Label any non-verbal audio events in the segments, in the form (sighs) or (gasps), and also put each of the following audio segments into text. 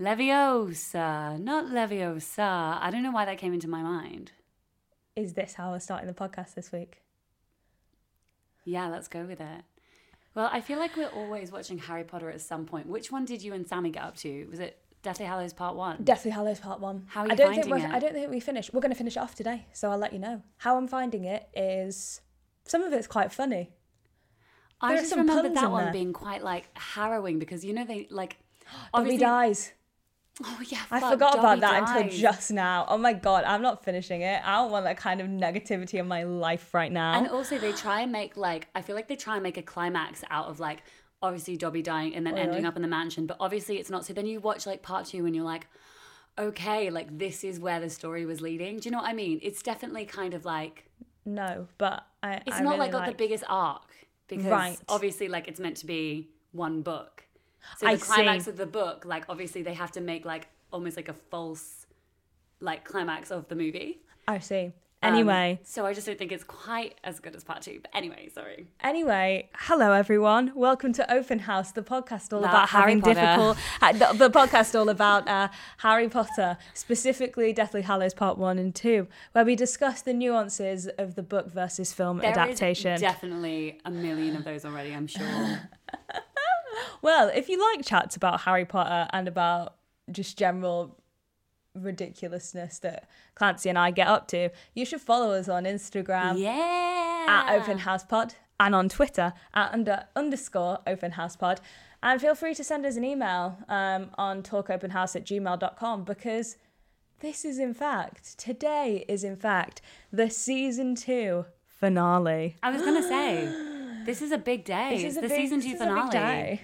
Leviosa, not Leviosa. I don't know why that came into my mind. Is this how we're starting the podcast this week? Yeah, let's go with it. Well, I feel like we're always watching Harry Potter at some point. Which one did you and Sammy get up to? Was it Deathly Hallows Part One? Deathly Hallows Part One. How are you I don't think finding we're, it? I don't think we finished. We're going to finish it off today, so I'll let you know. How I'm finding it is some of it's quite funny. I There just remember that one there. being quite like harrowing because you know they like (gasps) Dobby obviously. dies. Oh yeah, I forgot about that until just now. Oh my god, I'm not finishing it. I don't want that kind of negativity in my life right now. And also, they try and make like I feel like they try and make a climax out of like obviously Dobby dying and then ending up in the mansion, but obviously it's not. So then you watch like part two and you're like, okay, like this is where the story was leading. Do you know what I mean? It's definitely kind of like no, but I. it's I not really like got the biggest arc because Right. obviously like it's meant to be one book. So I the climax see. of the book, like obviously they have to make like almost like a false like climax of the movie. I see. Um, Anyway, so I just don't think it's quite as good as part two. But anyway, sorry. Anyway, hello everyone. Welcome to Open House, the podcast all About about, Harry having Potter. difficult. the, the podcast all about uh, Harry Potter, specifically Deathly Hallows Part One and Two, where we discuss the nuances of the book versus film There adaptation. definitely a million of those already, I'm sure. (laughs) well, if you like chats about Harry Potter and about just general ridiculousness that Clancy and I get up to, you should follow us on Instagram. yeah. at Open House Pod and on Twitter at under underscore Open House Pod. And feel free to send us an email um, on talkopenhouse at gmail.com because this is, in fact, today is, in fact, the season two finale. I was gonna say, (gasps) this is a big day. This is a the big- season two is a big finale.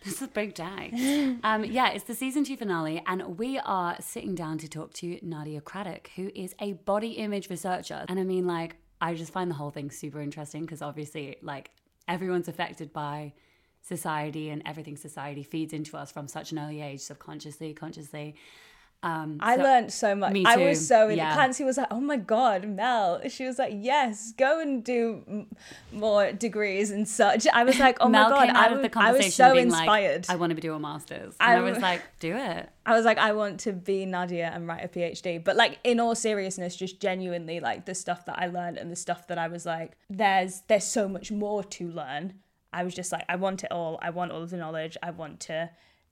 (laughs) This is a big day. um, yeah, it's the season two finale, and we are sitting down to talk to Nadia Craddock, who is a body image researcher. And I mean, like, I just find the whole thing super interesting because obviously, like, everyone's affected by society and everything society feeds into us from such an early age, subconsciously, consciously. Um, I so- learned so much. Me I was so in yeah. Clancy was like, "Oh my god, Mel!" She was like, "Yes, go and do m- more degrees and such." I was like, (laughs) "Oh Mel my god!" I, out of the w- I conversation was so being inspired. like, I want to do a master's. And I, I was like, do it. I was like, I want to be Nadia and write a PhD. But like in all seriousness, just genuinely like the stuff that I learned and the stuff that I was like, there's there's so much more to learn. I was just like, I want it all. I want all of the knowledge. I want to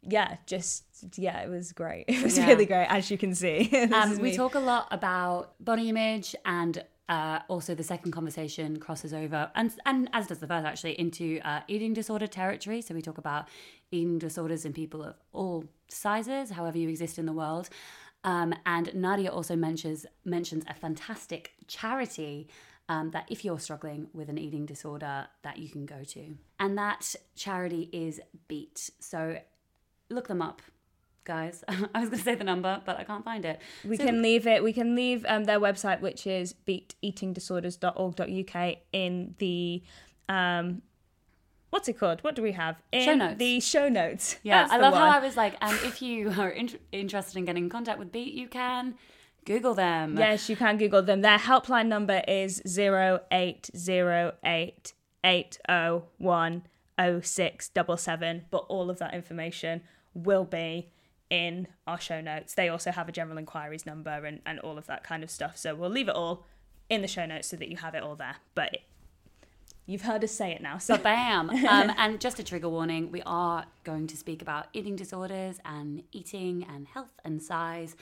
yeah, just yeah, it was great. (laughs) It was Yeah. really great, as you can see. (laughs) Um, we talk a lot about body image and uh, also the second conversation crosses over and and as does the first actually into uh, eating disorder territory. So we talk about eating disorders in people of all sizes, however you exist in the world. Um, and Nadia also mentions mentions a fantastic charity um, that if you're struggling with an eating disorder that you can go to, and that charity is Beat. So look them up, guys. (laughs) I was going to say the number, but I can't find it. We So- can leave it. We can leave um, their website, which is beateatingdisorders.org.uk, in the um, what's it called? What do we have in Show notes. the show notes? Yeah, That's I love how. I was like, and if you are in- interested in getting in contact with Beat, you can Google them. Yes, you can Google them. Their helpline number is zero eight zero eight eight zero one zero six double seven. But all of that information will be in our show notes. They also have a general inquiries number and, and all of that kind of stuff. So we'll leave it all in the show notes so that you have it all there. But you've heard us say it now. So Bam. (laughs) Um, and just a trigger warning we are going to speak about eating disorders and eating and health and size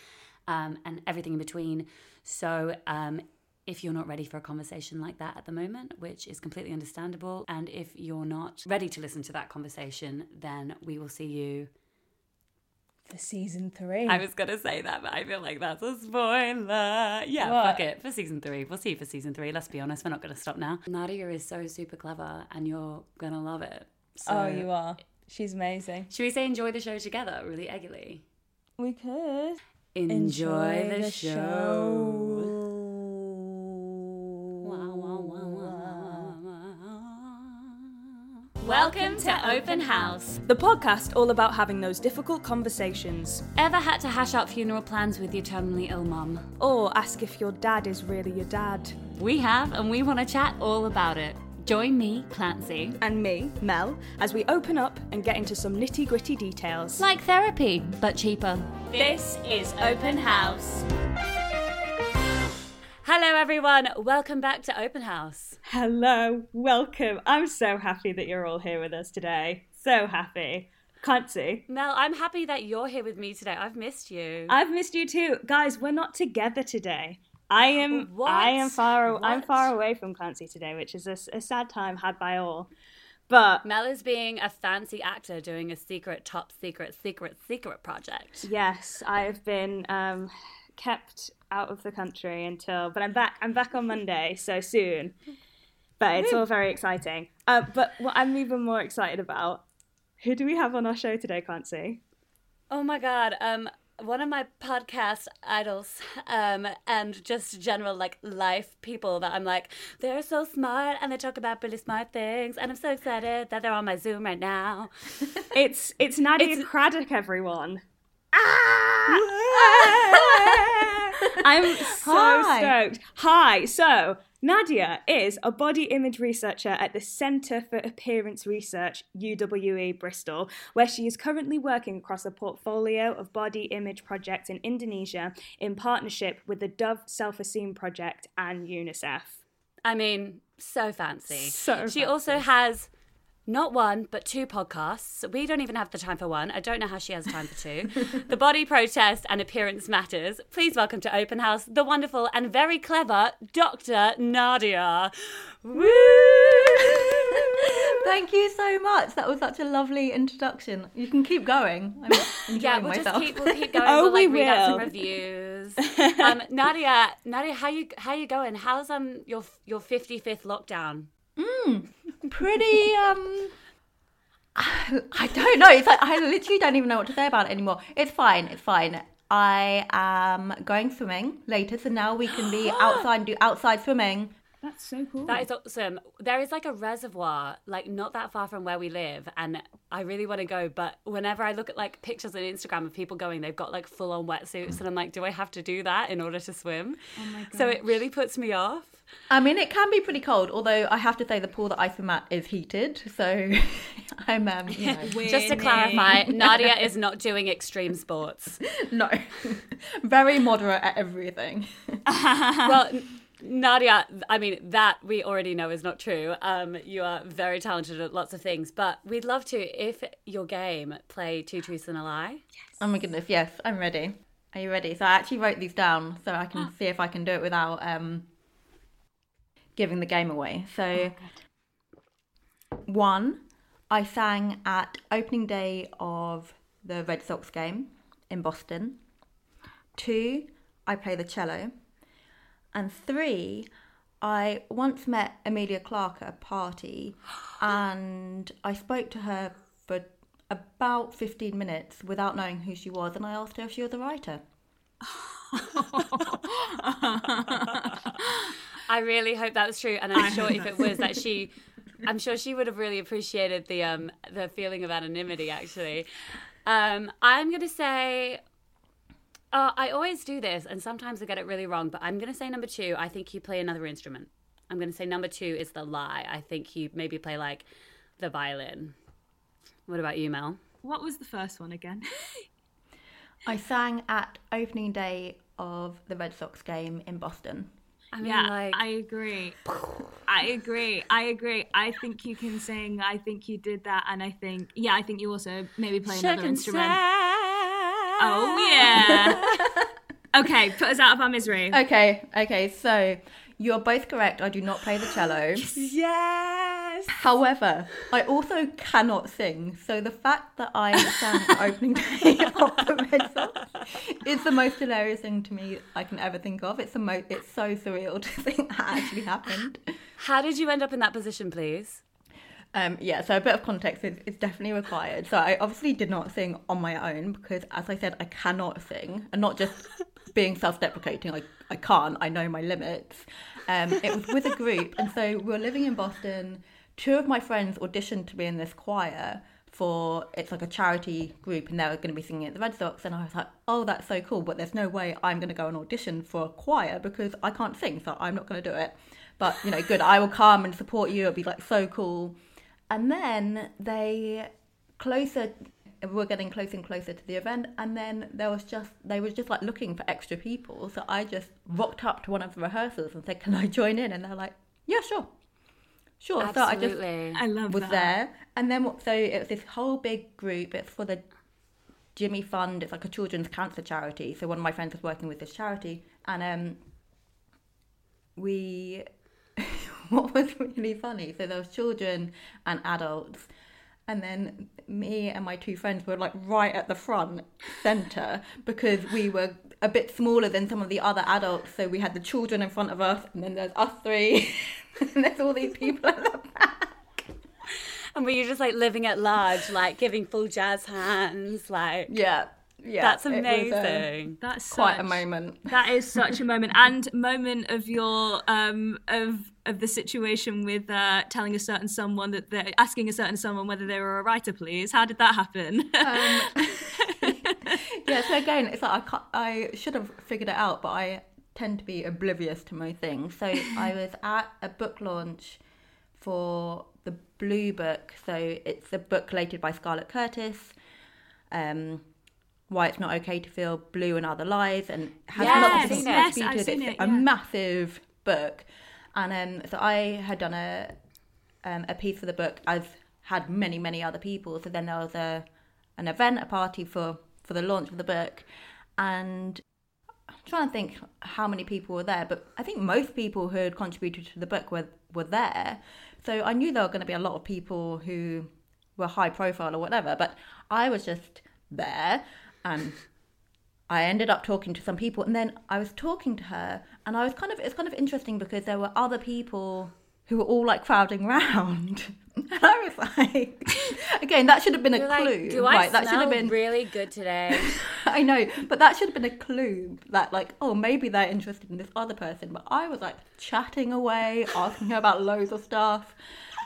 um, and everything in between. So, um, if you're not ready for a conversation like that at the moment, which is completely understandable, and if you're not ready to listen to that conversation, then we will see you. For season three. I was to say that, but I feel like that's a spoiler. Yeah, What? fuck it. For season three. We'll see you for season three. Let's be honest. We're not to stop now. Nadia is so super clever, and you're to love it. So, oh, you are. She's amazing. Should we say enjoy the show together, really eggily? We could Enjoy, the, show. Welcome to Open House. The podcast all about having those difficult conversations. Ever had to hash out funeral plans with your terminally ill mum? Or ask if your dad is really your dad. We have, and we want to chat all about it. Join me, Clancy, and me, Mel, as we open up and get into some nitty gritty details. like therapy, but cheaper. This is Open House. Hello, everyone. Welcome back to Open House. Hello, welcome. I'm so happy that you're all here with us today. So happy. Can't see. Mel, I'm happy that you're here with me today. I've missed you. I've missed you too, guys. We're not together today. I am. What? I am far. I'm far away from Clancy today, which is a, a sad time had by all. But Mel is being a fancy actor doing a secret, top secret, secret, secret project. yes, I've been um, kept out of the country until. But I'm back. I'm back on Monday, so soon. But it's all very exciting. Uh, but what I'm even more excited about. Who do we have on our show today, Clancy? Oh my god. Um one of my podcast idols um and just general like life people that I'm like they're so smart and they talk about really smart things and I'm so excited that they're on my Zoom right now. It's it's Nadia It's- Craddock, everyone. Ah! (laughs) I'm so Hi. stoked. Hi. So, Nadia is a body image researcher at the Centre for Appearance Research, UWE Bristol, where she is currently working across a portfolio of body image projects in Indonesia in partnership with the Dove Self Esteem Project and UNICEF. I mean, so fancy. So she also has not one but two podcasts. We don't even have the time for one. I don't know how she has time for two. (laughs) the Body Protest and Appearance Matters. Please welcome to Open House the wonderful and very clever Dr. Nadia. Woo! (laughs) Thank you so much. That was such a lovely introduction. You can keep going. I'm (laughs) enjoying Yeah, we'll myself. just keep we'll keep going. Oh, we'll like we read out some reviews. um, Nadia, Nadia, how you how you going? How's um your your fifty fifth lockdown? Pretty. Um, I don't know. It's like I literally don't even know what to say about it anymore. It's fine. It's fine. I am going swimming later, so now we can be (gasps) outside and do outside swimming. That's so cool. That is awesome. There is like a reservoir, like not that far from where we live, and I really want to go. But whenever I look at like pictures on Instagram of people going, they've got like full on wetsuits, and I'm like, do I have to do that in order to swim? Oh my god! So it really puts me off. I mean, it can be pretty cold, although I have to say the pool that I swim at is heated, so (laughs) I'm um, you know, (laughs) Just to clarify, Nadia (laughs) is not doing extreme sports. no, very moderate at everything. well, N- Nadia, I mean, that we already know is not true. Um, you are very talented at lots of things, but we'd love to, if your game, play Two Truths and a Lie. Yes. Oh my goodness, yes, I'm ready. Are you ready? So I actually wrote these down so I can see if I can do it without um, giving the game away. So, one, I sang at opening day of the Red Sox game in Boston. Two, I play the cello. And three, I once met Emilia Clarke at a party (gasps) and I spoke to her for about 15 minutes without knowing who she was and I asked her if she was a writer. (laughs) I really hope that was true, and I'm sure if it was that she, I'm sure she would have really appreciated the um the feeling of anonymity. Actually, um, I'm gonna say. Uh, I always do this, and sometimes I get it really wrong. But I'm gonna say number two. I think you play another instrument. I'm gonna say number two is the lie. I think you maybe play like the violin. What about you, Mel? what was the first one again? (laughs) I sang at opening day of the Red Sox game in Boston. I mean, Yeah, like, I agree. I agree. I agree. I think you can sing. I think you did that, and I think yeah, I think you also maybe play Shook another instrument. sad. Oh yeah. (laughs) okay, put us out of our misery. Okay, okay, so you're both correct. I do not play the cello. Yes. However, I also cannot sing. So the fact that I sang at opening day (laughs) of the Red Sox is the most hilarious thing to me I can ever think of. It's the mo- It's so surreal to think that actually happened. How did you end up in that position, please? Um, yeah, so a bit of context is, is definitely required. So I obviously did not sing on my own because, as I said, I cannot sing, and not just being self-deprecating. I I can't. I know my limits. Um, it was with a group, and so we were living in Boston. Two of my friends auditioned to be in this choir for it's like a charity group, and they were going to be singing at the Red Sox. And I was like, oh, that's so cool, but there's no way I'm going to go and audition for a choir because I can't sing, so I'm not going to do it. but you know, good. I will come and support you. It'll be like so cool. And then they closer we're getting closer and closer to the event and then there was just they were just like looking for extra people. So i just rocked up to one of the rehearsals and said can i join in? And they're like yeah sure. Sure. Absolutely. so i just I love was that. there. And then what- so it was this whole big group. It's for the jimmy fund. It's like a children's cancer charity. So one of my friends was working with this charity. And um we (laughs) what was really funny so there was children and adults and then me and my two friends were like right at the front center because we were a bit smaller than some of the other adults so we had the children in front of us and then there's us three (laughs) and there's all these people at the back And were you just like living at large, like giving full jazz hands? Like, yeah yeah that's it was, uh, amazing. That's quite a moment (laughs) That is such a moment, and moment of your um of of the situation with uh, telling a certain someone that they're asking a certain someone whether they were a writer, please. How did that happen? Um, (laughs) yeah so again it's like I, can't, I should have figured it out but i tend to be oblivious to my things so i (laughs) was at a book launch for the blue book so it's a book collated by scarlett curtis um why it's not okay to feel blue and other lives and has lots Yes, of different yes. I've seen it's it, a massive book. And um so i had done a um, a piece for the book. I've had many many other people. So then there was a an event a party for for the launch of the book. And i'm trying to think how many people were there but i think most people who had contributed to the book were were there. So i knew there were going to be a lot of people who were high profile or whatever but i was just there and I ended up talking to some people, and then I was talking to her, and I was kind of it's kind of interesting because there were other people who were all like crowding round, (laughs) and I was like, (laughs) again, that should have been a You're clue, like, do I right? That should have been really good today? (laughs) I know, but that should have been a clue that like, oh, maybe they're interested in this other person. But I was like chatting away, asking her about loads of stuff.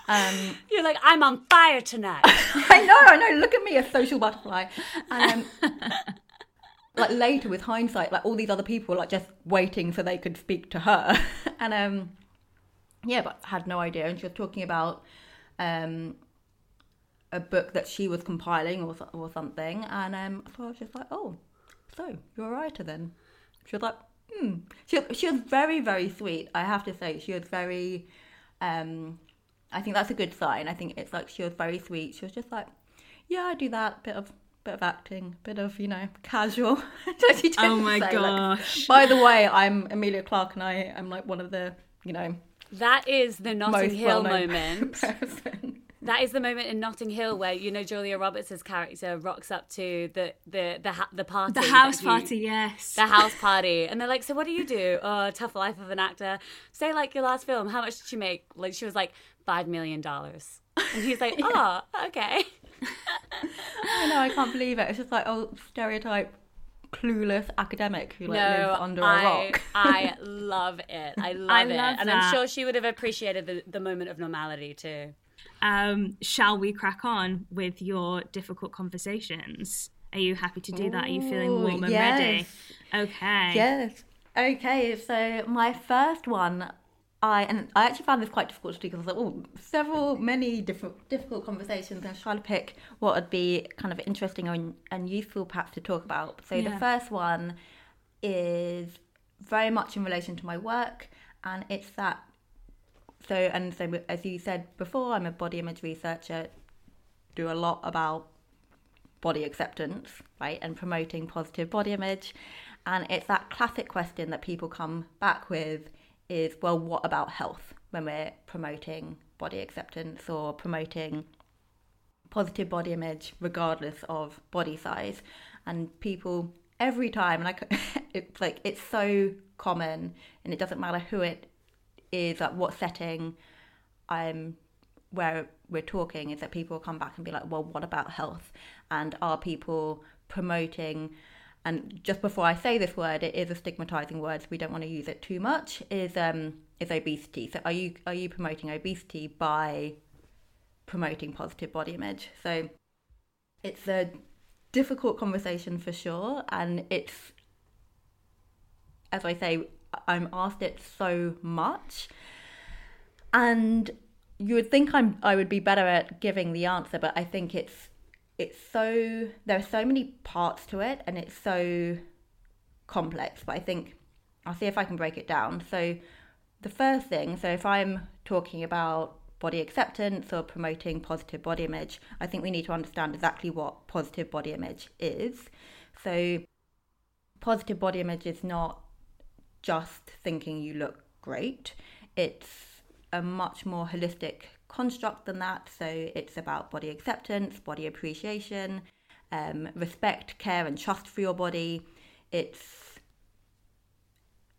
Um, (laughs) You're like, I'm on fire tonight. (laughs) I know, I know. Look at me, a social butterfly. And um, (laughs) like later, with hindsight, like all these other people were like just waiting so they could speak to her. And um, yeah, but had no idea. And she was talking about um, a book that she was compiling or or something. And um, so I was just like, oh, so you're a writer then? She was like, hmm. She was, she was very very sweet. I have to say, she was very. Um, I think that's a good sign. I think it's like she was very sweet. She was just like, yeah, I do that bit of bit of acting, bit of you know casual. (laughs) Oh my say, like, gosh. By the way, I'm Emilia Clarke, and I am like one of the you know That is the Notting Hill moment. (laughs) person. That is the moment in Notting Hill where you know Julia Roberts' character rocks up to the the the ha- the party, The house you- party, yes. the house party, and they're like, "So what do you do? Oh, tough life of an actor. Say like your last film. How much did you make? Like she was like five million dollars, (laughs) and he's like, "Oh, okay." I know, I can't believe it. It's just like oh stereotype clueless academic who like no, lives under I a rock. I (laughs) love it. I love I it, love and. I'm sure she would have appreciated the, the moment of normality too. um, shall we crack on with your difficult conversations? Are you happy to do that? Are you feeling warm and yes. ready? Okay. Yes. Okay, so my first one, I and I actually found this quite difficult to do because I was like, oh, several, many different difficult conversations, and I was trying to pick what would be kind of interesting and, and useful perhaps to talk about. So Yeah. the first one is very much in relation to my work, and it's that. So and so, as you said before, I'm a body image researcher. Do a lot about body acceptance, right, and promoting positive body image. And it's that classic question that people come back with is, well, what about health when we're promoting body acceptance or promoting positive body image, regardless of body size? And people every time, and I, (laughs) it's like it's so common, and it doesn't matter who it is, at what setting. I'm where we're talking is that people come back and be like, well, what about health? And are people promoting? And just before I say this word, it is a stigmatizing word, so we don't want to use it too much. Is um is obesity? So are you are you promoting obesity by promoting positive body image? So it's a difficult conversation for sure, and it's as I say, I'm asked it so much And you would think I'm I would be better at giving the answer, but I think it's it's so there are so many parts to it and it's so complex. But I think I'll see if I can break it down. So the first thing, so if I'm talking about body acceptance or promoting positive body image, I think we need to understand exactly what positive body image is. So positive body image is not just thinking you look great. It's a much more holistic construct than that. So it's about body acceptance, body appreciation, um, respect, care, and trust for your body. It's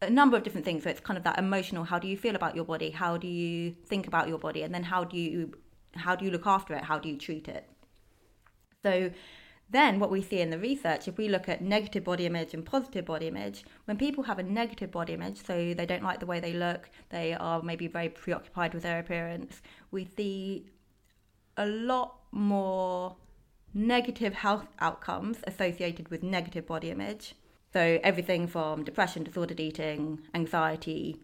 a number of different things. So it's kind of that emotional. How do you feel about your body? How do you think about your body? And then how do you how do you look after it? How do you treat it? So then, what we see in the research, if we look at negative body image and positive body image, when people have a negative body image, so they don't like the way they look, they are maybe very preoccupied with their appearance, we see a lot more negative health outcomes associated with negative body image. So, everything from depression, disordered eating, anxiety,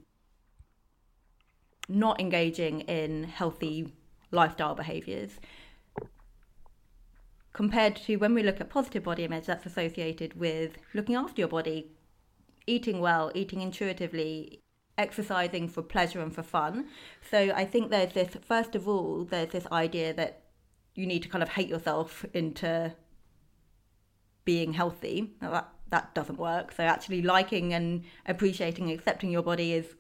not engaging in healthy lifestyle behaviors compared to when we look at positive body image that's associated with looking after your body, eating well, eating intuitively, exercising for pleasure and for fun. So I think there's this, first of all, there's this idea that you need to kind of hate yourself into being healthy. Now that, that doesn't work. So actually liking and appreciating, accepting your body is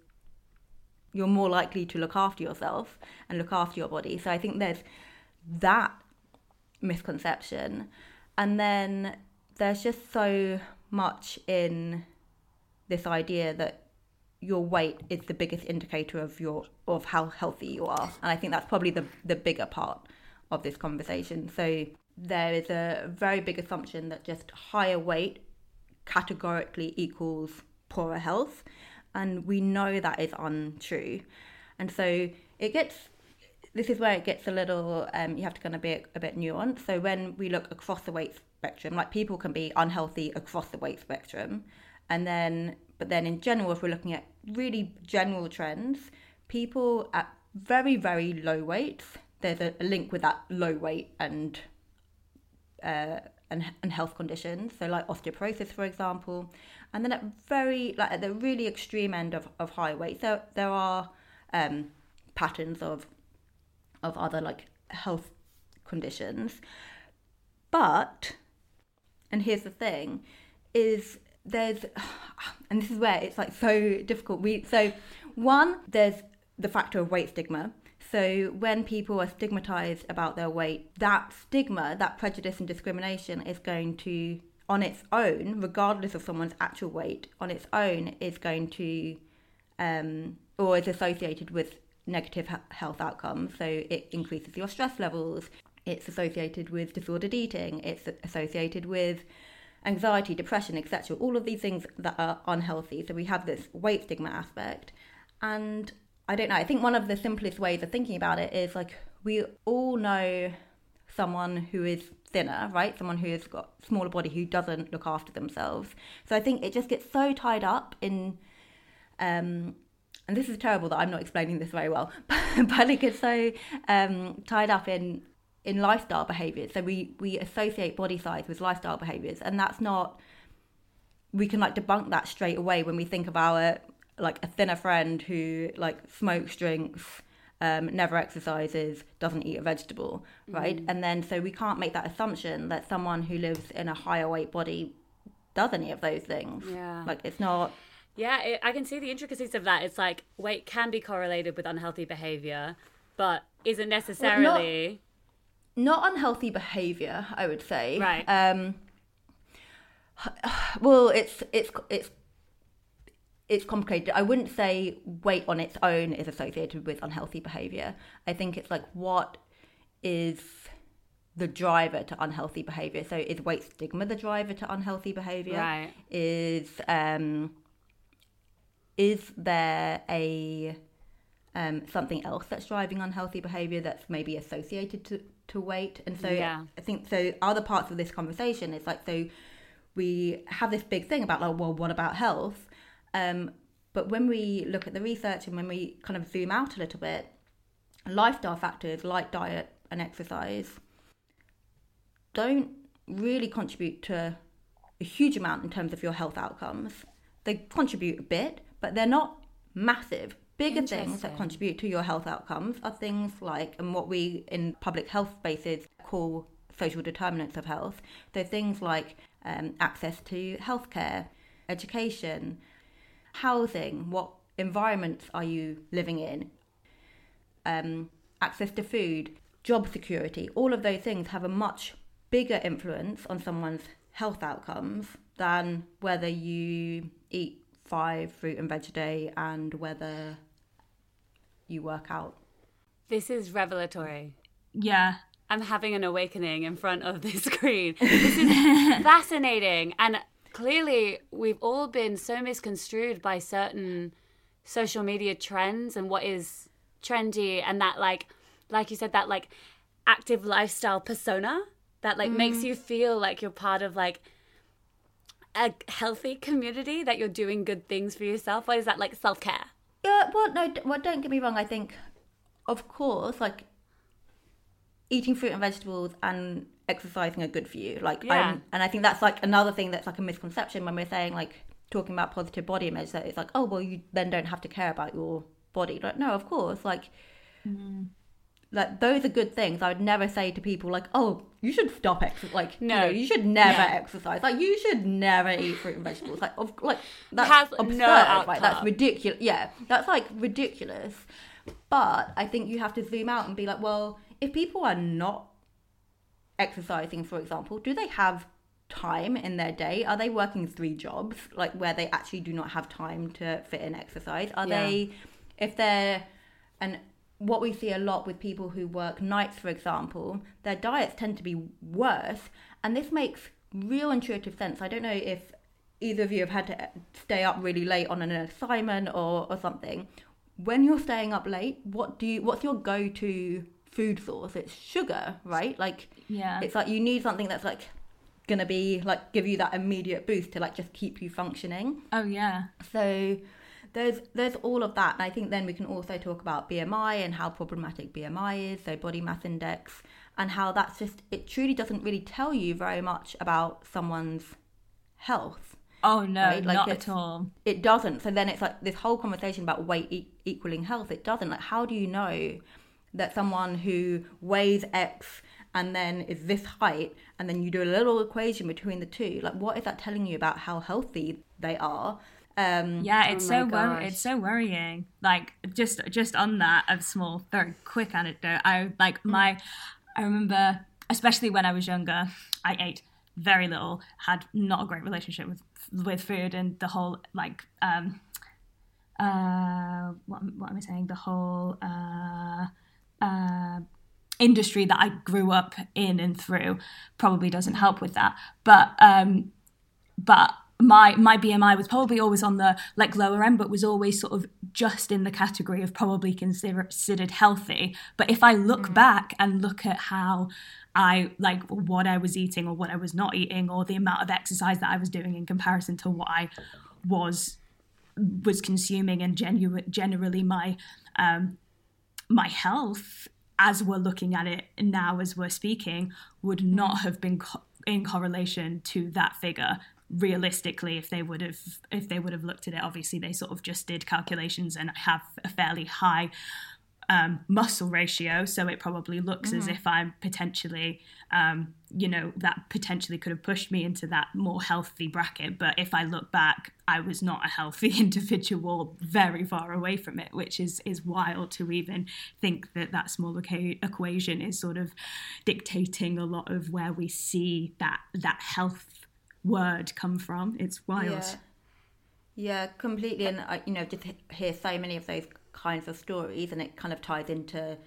you're more likely to look after yourself and look after your body. So I think there's that misconception. And then there's just so much in this idea that your weight is the biggest indicator of your of how healthy you are. And I think that's probably the the bigger part of this conversation. So there is a very big assumption that just higher weight categorically equals poorer health. And we know that is untrue. And so it gets this is where it gets a little um, you have to kind of be a, a bit nuanced. So when we look across the weight spectrum like people can be unhealthy across the weight spectrum. And then but then in general if we're looking at really general trends people at very very low weights there's a, a link with that low weight and uh, and, and health conditions. So like osteoporosis for example. And then at very like at the really extreme end of, of high weight so there are um, patterns of of other like health conditions. But, and here's the thing, is there's, (sighs) and this is where it's like so difficult. We so one there's the factor of weight stigma. So when people are stigmatized about their weight, that stigma, that prejudice and discrimination is going to, on its own, regardless of someone's actual weight, on its own is going to, um, or is associated with negative health outcomes. So it increases your stress levels. It's associated with disordered eating. It's associated with anxiety, depression, etc. All of these things that are unhealthy. So we have this weight stigma aspect. And I don't know, I think one of the simplest ways of thinking about it is like we all know someone who is thinner, right? Someone who has got smaller body who doesn't look after themselves. So I think it just gets so tied up in um, and this is terrible that I'm not explaining this very well, (laughs) but it gets so um, tied up in in lifestyle behaviors. So we we associate body size with lifestyle behaviors, and that's not. We can like debunk that straight away when we think of our like a thinner friend who like smokes, drinks, um, never exercises, doesn't eat a vegetable, right? Mm. And then so we can't make that assumption that someone who lives in a higher weight body does any of those things. Yeah. Like it's not yeah, it, I can see the intricacies of that. It's like weight can be correlated with unhealthy behavior, but isn't necessarily well, not, not, unhealthy behavior. I would say. Right. Um, (sighs) well, it's it's it's it's complicated. I wouldn't say weight on its own is associated with unhealthy behavior. I think it's like what is the driver to unhealthy behavior. So is weight stigma the driver to unhealthy behavior? Right. Is um is there a um, something else that's driving unhealthy behavior that's maybe associated to, to weight? And so yeah. I think so. Other parts of this conversation is like so we have this big thing about like well what about health? Um, but when we look at the research and when we kind of zoom out a little bit, lifestyle factors like diet and exercise don't really contribute to a huge amount in terms of your health outcomes. They contribute a bit, but they're not massive. Bigger things that contribute to your health outcomes are things like, and what we in public health spaces call social determinants of health. So things like um, access to healthcare, education, housing, what environments are you living in, um, access to food, job security, all of those things have a much bigger influence on someone's health outcomes than whether you eat five fruit and veg a day and whether you work out. This is revelatory. Yeah. I'm having an awakening in front of the screen. This is (laughs) fascinating. And clearly, we've all been so misconstrued by certain social media trends and what is trendy, and that, like, like you said, that, like, active lifestyle persona that, like, makes mm-hmm. you feel like you're part of, like, a healthy community, that you're doing good things for yourself. or is that, like, self care? Yeah, well, no, well, don't get me wrong. I think, of course, like eating fruit and vegetables and exercising are good for you. Like, Yeah. I'm, and I think that's like another thing that's like a misconception when we're saying like talking about positive body image. That it's like, oh, well, you then don't have to care about your body. Like, no, of course, like. Mm-hmm. Like those are good things. I would never say to people like, "Oh, you should stop exercise." Like, No. you, know, you should never exercise. Like, you should never eat fruit and vegetables. Like, of, like that's has no absurd. right? That's ridiculous. Yeah, that's like ridiculous. But I think you have to zoom out and be like, well, if people are not exercising, for example, do they have time in their day? Are they working three jobs, like where they actually do not have time to fit in exercise? Are Yeah. they, if they're, and what we see a lot with people who work nights, for example, their diets tend to be worse. And this makes real intuitive sense. I don't know if either of you have had to stay up really late on an assignment or, or something. When you're staying up late, what do you, what's your go-to food source? It's sugar, right? Like, Yeah. it's like you need something that's like gonna be like give you that immediate boost to like just keep you functioning. Oh yeah. So there's there's all of that, and I think then we can also talk about BMI and how problematic BMI is, so body mass index, and how that's just it truly doesn't really tell you very much about someone's health. Oh no, Right, like not at all. It doesn't. So then it's like this whole conversation about weight e- equaling health. It doesn't. Like, how do you know that someone who weighs X and then is this height, and then you do a little equation between the two? Like, what is that telling you about how healthy they are? Um, Yeah, it's Oh so wor- it's so worrying. Like just just on that, a small, very quick anecdote. I like my, I remember, especially when I was younger, I ate very little, had not a great relationship with with food, and the whole like um, uh, what what am I saying? The whole uh, uh industry that I grew up in and through probably doesn't help with that. But um, but my my BMI was probably always on the like lower end, but was always sort of just in the category of probably consider, considered healthy. But if I look back and look at how I like what I was eating or what I was not eating or the amount of exercise that I was doing in comparison to what I was was consuming and genu- generally my um, my health as we're looking at it now as we're speaking would not have been co- in correlation to that figure realistically if they would have if they would have looked at it obviously they sort of just did calculations and have a fairly high um, muscle ratio. So it probably looks as if i'm potentially um, you know that potentially could have pushed me into that more healthy bracket. But if i look back i was not a healthy (laughs) individual very far away from it which is is wild to even think that that small equa- equation is sort of dictating a lot of where we see that that health word come from it's wild Yeah. Yeah, completely. And I, you know, just hear so many of those kinds of stories, and it kind of ties into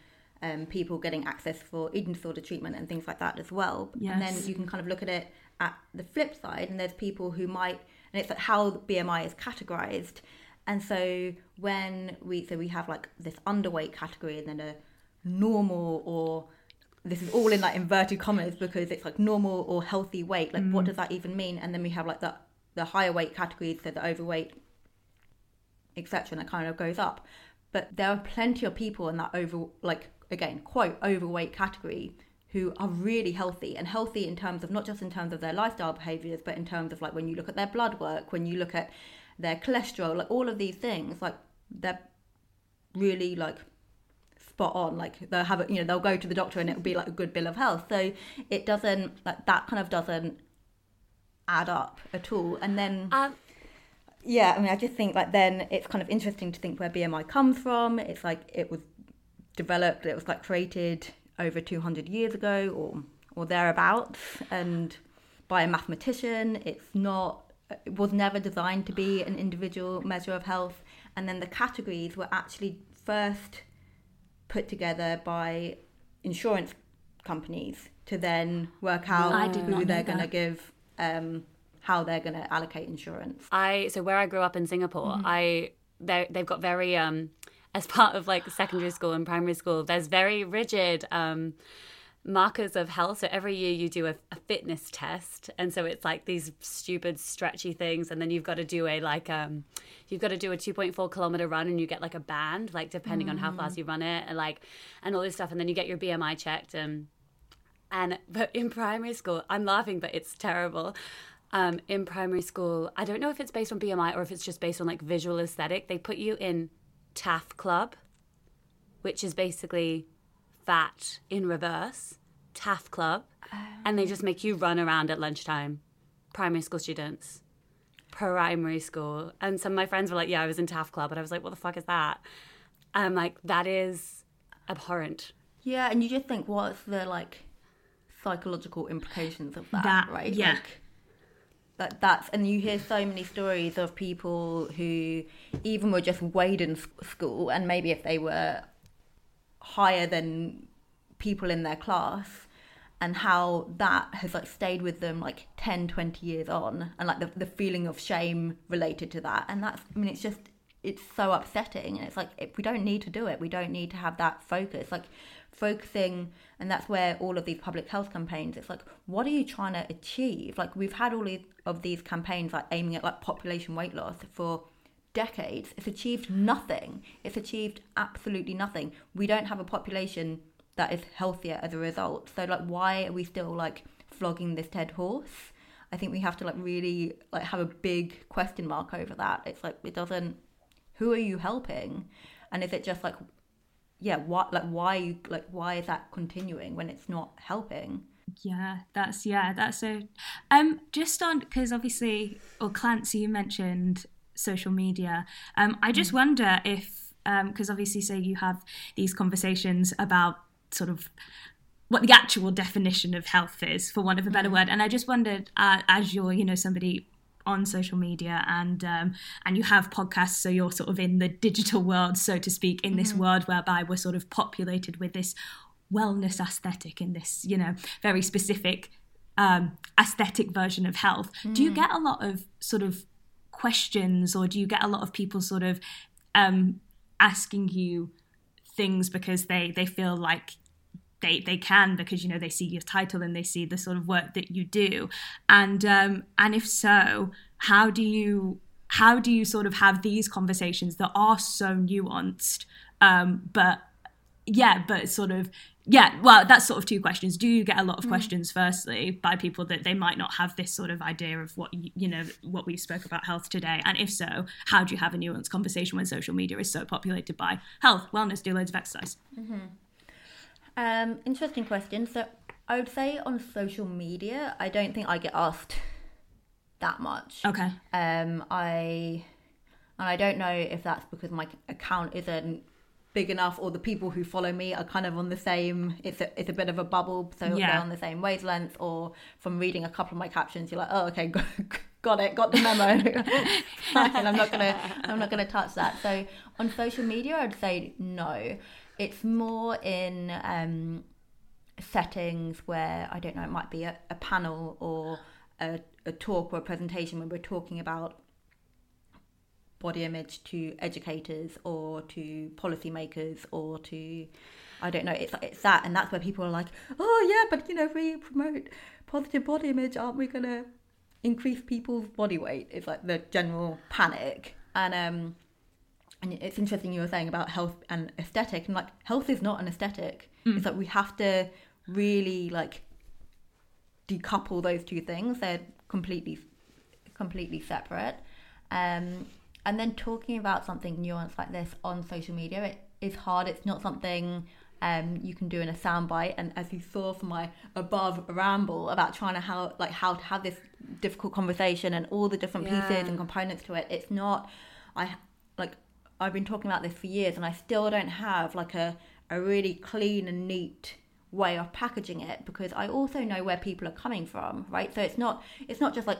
um, people getting access for eating disorder treatment and things like that as well. And then you can kind of look at it at the flip side, and there's people who might, and it's like how BMI is categorized. And so when we, so we have like this underweight category, and then a normal or this is all in like inverted commas because it's like normal or healthy weight. Like, what mm. does that even mean? And then we have like the the higher weight categories, so the overweight, etc. And it kind of goes up. but there are plenty of people in that over like again quote overweight category who are really healthy and healthy in terms of not just in terms of their lifestyle behaviors but in terms of like when you look at their blood work when you look at their cholesterol like all of these things like they're really like spot on like they'll have it you know they'll go to the doctor and it'll be like a good bill of health. So it doesn't like that kind of doesn't add up at all. And then Um, yeah i mean i just think like then it's kind of interesting to think where bmi comes from. It's like it was developed it was like created over 200 years ago or or thereabouts. And by a mathematician it's not it was never designed to be an individual measure of health. And then the categories were actually first put together by insurance companies to then work out who they're going to give um how they're going to allocate insurance I so where I grew up in Singapore, Mm-hmm. I they they've got very um as part of like secondary school and primary school, there's very rigid um markers of health. So every year you do a, a fitness test, and so it's like these stupid stretchy things, and then you've got to do a like um you've got to do a 2.4 kilometer run, and you get like a band, like depending on how fast you run it, and like and all this stuff, and then you get your BMI checked and. And but in primary school, I'm laughing, but it's terrible. Um, in primary school, I don't know if it's based on BMI or if it's just based on like visual aesthetic. They put you in TAF club, which is basically fat in reverse, TAF club, and they um. just make you run around at lunchtime. Primary school students, primary school, and some of my friends were like, "Yeah, I was in TAF club," and I was like, "What the fuck is that?" And I'm like, "That is abhorrent." Yeah, and you just think, what's the like psychological implications of that, That- right? yeah. Like, that that's and you hear so many stories of people who even were just weighed in school, and maybe if they were higher than people in their class and how that has like stayed with them like 10 20 years on and like the, the feeling of shame related to that. And that's i mean it's just it's so upsetting and it's like if we don't need to do it. We don't need to have that focus. Like focusing and that's where all of these public health campaigns it's like what are you trying to achieve? Like we've had all these, of these campaigns like aiming at like population weight loss for decades it's achieved nothing it's achieved absolutely nothing we don't have a population that is healthier as a result. So like why are we still like flogging this dead horse? I think we have to like really like have a big question mark over that. It's like it doesn't who are you helping? And is it just like yeah what like why like why is that continuing when it's not helping? Yeah, that's yeah, that's so. Um, just on because obviously, or Clancy, you mentioned social media. Um, I just wonder if because obviously, so you have these conversations about sort of what the actual definition of health is, for want of a better word, and I just wondered, uh, as you're you know somebody on social media and um, and you have podcasts so you're sort of in the digital world so to speak in this world whereby we're sort of populated with this wellness aesthetic in this you know very specific um, aesthetic version of health. Do you get a lot of sort of questions or do you get a lot of people sort of um, asking you things because they they feel like they they can because you know they see your title and they see the sort of work that you do? And um and if so how do you how do you sort of have these conversations that are so nuanced um but yeah but sort of yeah well that's sort of two questions. Do you get a lot of questions firstly by people that they might not have this sort of idea of what you, you know what we spoke about health today? And if so how do you have a nuanced conversation when social media is so populated by health wellness do loads of exercise? Um, interesting question. So I would say on social media, I don't think I get asked (laughs) that much. okay. Um, I and I don't know if that's because my account isn't big enough, or the people who follow me are kind of on the same. It's a it's a bit of a bubble, so Yeah. they're on the same wavelength. Or from reading a couple of my captions, you're like, oh, okay, (laughs) got, it, got the memo. (laughs) and I'm not gonna I'm not gonna touch that. So on social media, I'd say no. It's more in um, settings where I don't know, it might be a, a panel or a, a talk or a presentation where we're talking about body image to educators or to policymakers or to I don't know it's it's that and that's where people are like oh yeah but you know if we promote positive body image aren't we gonna increase people's body weight? It's like the general panic. And um and it's interesting you were saying about health and aesthetic. And like health is not an aesthetic. It's like we have to really like decouple those two things. They're completely completely separate. Um and then talking about something nuanced like this on social media it is hard it's not something um, you can do in a soundbite. And as you saw from my above ramble about trying to how like how to have this difficult conversation and all the different Yeah. pieces and components to it, it's not. I like I've been talking about this for years, and I still don't have like a a really clean and neat way of packaging it because I also know where people are coming from, right? So it's not it's not just like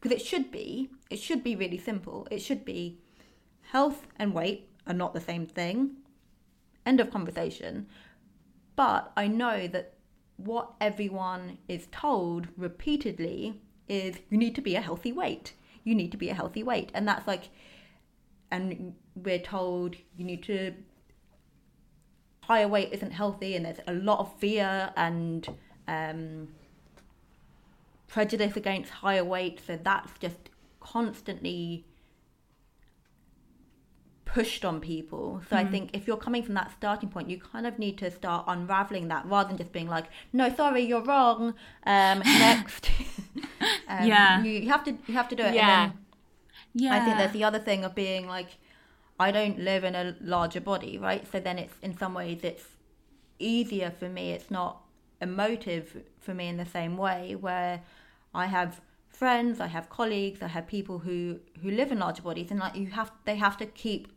because it should be it should be really simple. It should be health and weight are not the same thing. End of conversation. But I know that what everyone is told repeatedly is you need to be a healthy weight. You need to be a healthy weight. And that's like, and we're told you need to, higher weight isn't healthy, and there's a lot of fear and um, prejudice against higher weight. So that's just constantly pushed on people. So I think if you're coming from that starting point, you kind of need to start unraveling that rather than just being like, "No, sorry, you're wrong." Um, (laughs) next, (laughs) um, Yeah. you, you have to you have to do it. Yeah. Yeah. I think there's the other thing of being like, I don't live in a larger body, right? So then it's in some ways it's easier for me. It's not emotive for me in the same way where I have friends, I have colleagues, I have people who who live in larger bodies, and like you have they have to keep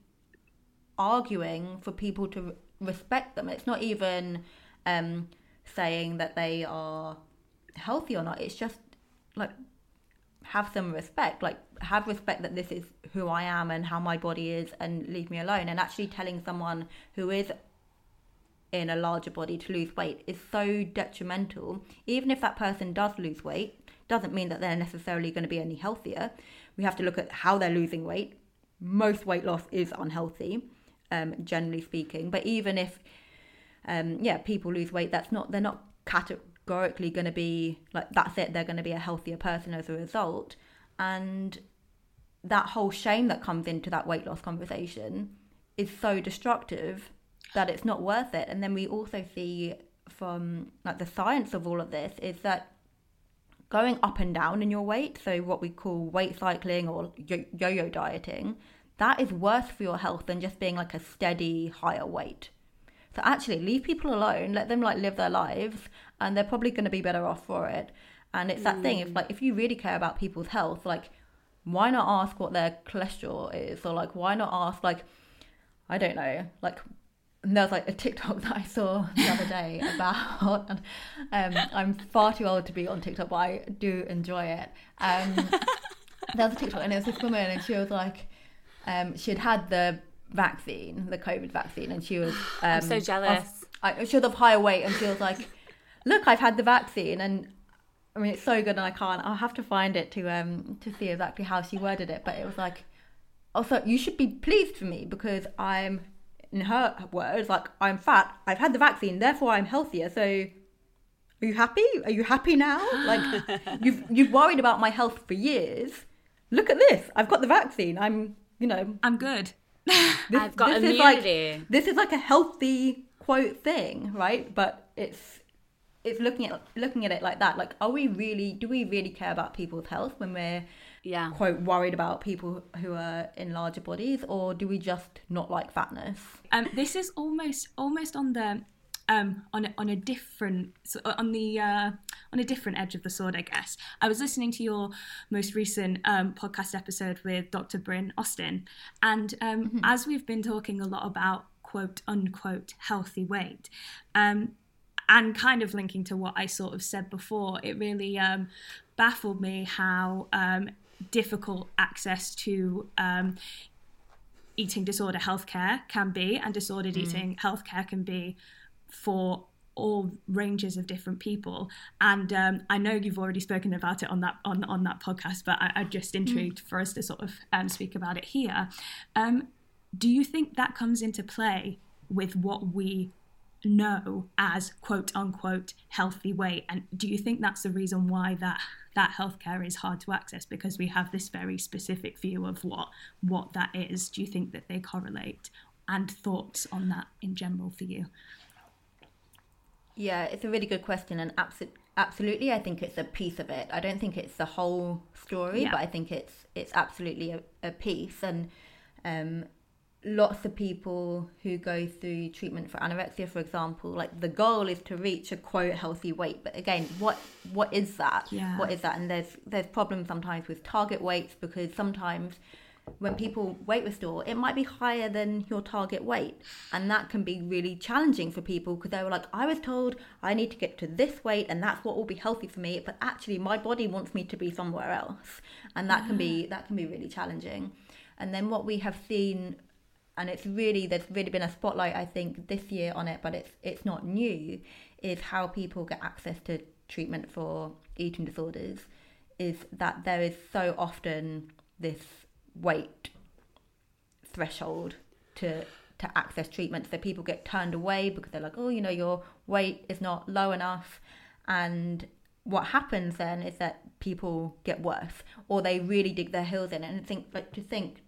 arguing for people to respect them. It's not even um, saying that they are healthy or not. It's just like have some respect like have respect that this is who i am and how my body is and leave me alone and actually telling someone who is in a larger body to lose weight is so detrimental even if that person does lose weight doesn't mean that they're necessarily going to be any healthier we have to look at how they're losing weight most weight loss is unhealthy um, generally speaking but even if um, yeah, people lose weight. That's not they're not categorically going to be like that's it. They're going to be a healthier person as a result, and that whole shame that comes into that weight loss conversation is so destructive that it's not worth it. And then we also see from like the science of all of this is that going up and down in your weight, so what we call weight cycling or yo- yo-yo dieting, that is worse for your health than just being like a steady higher weight. So actually, leave people alone. Let them like live their lives, and they're probably going to be better off for it. And it's that thing. If mm. like if you really care about people's health, like why not ask what their cholesterol is, or like why not ask like I don't know, like and there was like a TikTok that I saw the other day about, and um, I'm far too old to be on TikTok, but I do enjoy it. Um, (laughs) there was a TikTok, and it was this woman, and she was like, um, she had had the vaccine, the COVID vaccine, and she was. (sighs) Um, I'm so of- jealous. I, she was of higher weight, and she was like, "Look, I've had the vaccine," and I mean, it's so good, and I can't. I'll have to find it to um to see exactly how she worded it, but it was like, also, you should be pleased for me because I'm, in her words, like I'm fat. I've had the vaccine, therefore I'm healthier. So, are you happy? Are you happy now? (gasps) Like, you've you've worried about my health for years. Look at this. I've got the vaccine. I'm, you know, I'm good. this, I've got this is like this is like a healthy quote thing, right? But it's it's looking at looking at it like that. Like, are we really? Do we really care about people's health when we're Yeah. quote worried about people who are in larger bodies, or do we just not like fatness? Um, this is almost almost on the um, on a, on a different on the uh, on a different edge of the sword, I guess. I was listening to your most recent um, podcast episode with Dr. Bryn Austin, and um, as we've been talking a lot about quote unquote healthy weight. Um, and kind of linking to what I sort of said before, it really um, baffled me how um, difficult access to um, eating disorder healthcare can be, and disordered eating healthcare can be for all ranges of different people. And um, I know you've already spoken about it on that on on that podcast, but I, I'm just intrigued for us to sort of um, speak about it here. Um, do you think that comes into play with what we know as quote unquote healthy weight and do you think that's the reason why that that healthcare is hard to access because we have this very specific view of what what that is do you think that they correlate and thoughts on that in general for you Yeah, it's a really good question, and abso- absolutely, I think it's a piece of it. I don't think it's the whole story, Yeah. but I think it's it's absolutely a, a piece. And um, lots of people who go through treatment for anorexia, for example, like the goal is to reach a quote healthy weight. But again, what what is that? Yeah. What is that? And there's there's problems sometimes with target weights because sometimes when people weight restore, it might be higher than your target weight. And that can be really challenging for people because they were like, I was told I need to get to this weight and that's what will be healthy for me. But actually my body wants me to be somewhere else. And that can be that can be really challenging. And then what we have seen and it's really there's really been a spotlight I think this year on it, but it's it's not new, is how people get access to treatment for eating disorders is that there is so often this weight threshold to to access treatment. So people get turned away because they're like, oh, you know, your weight is not low enough, and what happens then is that people get worse, or they really dig their heels in and think like to think